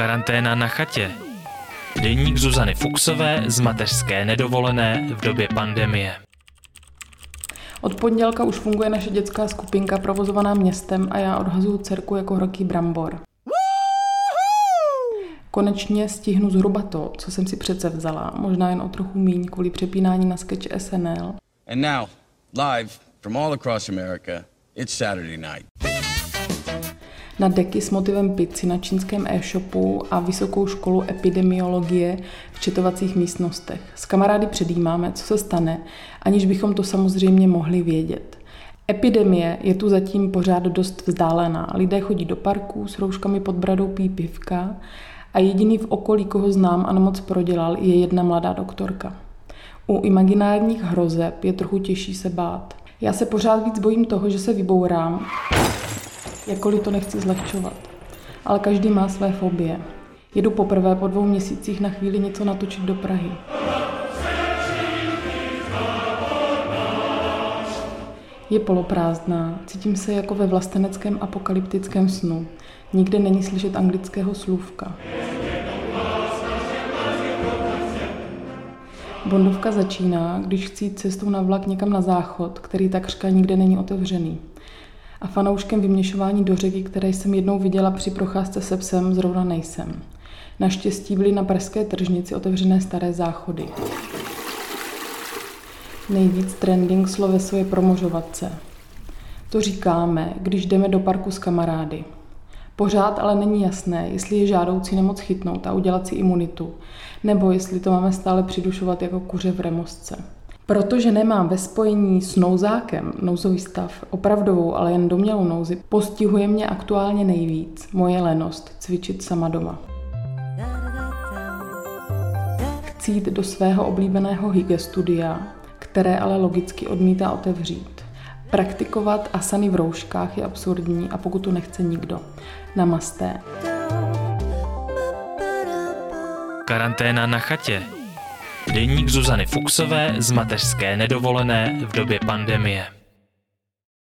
Karanténa na chatě. Deník Zuzany Fuxové z mateřské nedovolené v době pandemie. Od pondělka už funguje naše dětská skupinka provozovaná městem a já odhazuju dcerku jako horký brambor. Konečně stihnu zhruba to, co jsem si přece vzala, možná jen o trochu míň kvůli přepínání na sketch SNL. And now, live from all across America, it's Saturday night. Na deky s motivem pizzy na čínském e-shopu a vysokou školu epidemiologie v četovacích místnostech. S kamarády předjímáme, co se stane, aniž bychom to samozřejmě mohli vědět. Epidemie je tu zatím pořád dost vzdálená. Lidé chodí do parků, s rouškami pod bradou pí pivka a jediný v okolí, koho znám a nemoc prodělal, je jedna mladá doktorka. U imaginárních hrozeb je trochu těžší se bát. Já se pořád víc bojím toho, že se vybourám, jakkoliv to nechci zlehčovat. Ale každý má své fobie. Jedu poprvé po dvou měsících na chvíli něco natočit do Prahy. Je poloprázdná, cítím se jako ve vlasteneckém apokalyptickém snu. Nikde není slyšet anglického slůvka. Bondovka začíná, když chci cestou na vlak někam na záchod, který takřka nikde není otevřený. A fanouškem vyměšování do řeky, které jsem jednou viděla při procházce se psem, zrovna nejsem. Naštěstí byly na pražské tržnici otevřené staré záchody. Nejvíc trending sloveso je promožovatce. To říkáme, když jdeme do parku s kamarády. Pořád ale není jasné, jestli je žádoucí nemoc chytnout a udělat si imunitu, nebo jestli to máme stále přidušovat jako kuře v remosce. Protože nemám ve spojení s nouzákem nouzový stav, opravdovou, ale jen domělou nouzi, postihuje mě aktuálně nejvíc moje lenost cvičit sama doma. Chci jít do svého oblíbeného hygge studia, které ale logicky odmítá otevřít. Praktikovat asany v rouškách je absurdní a pokud to nechce nikdo. Namaste. Karanténa na chatě. Deník Zuzany Fuxové z mateřské nedovolené v době pandemie.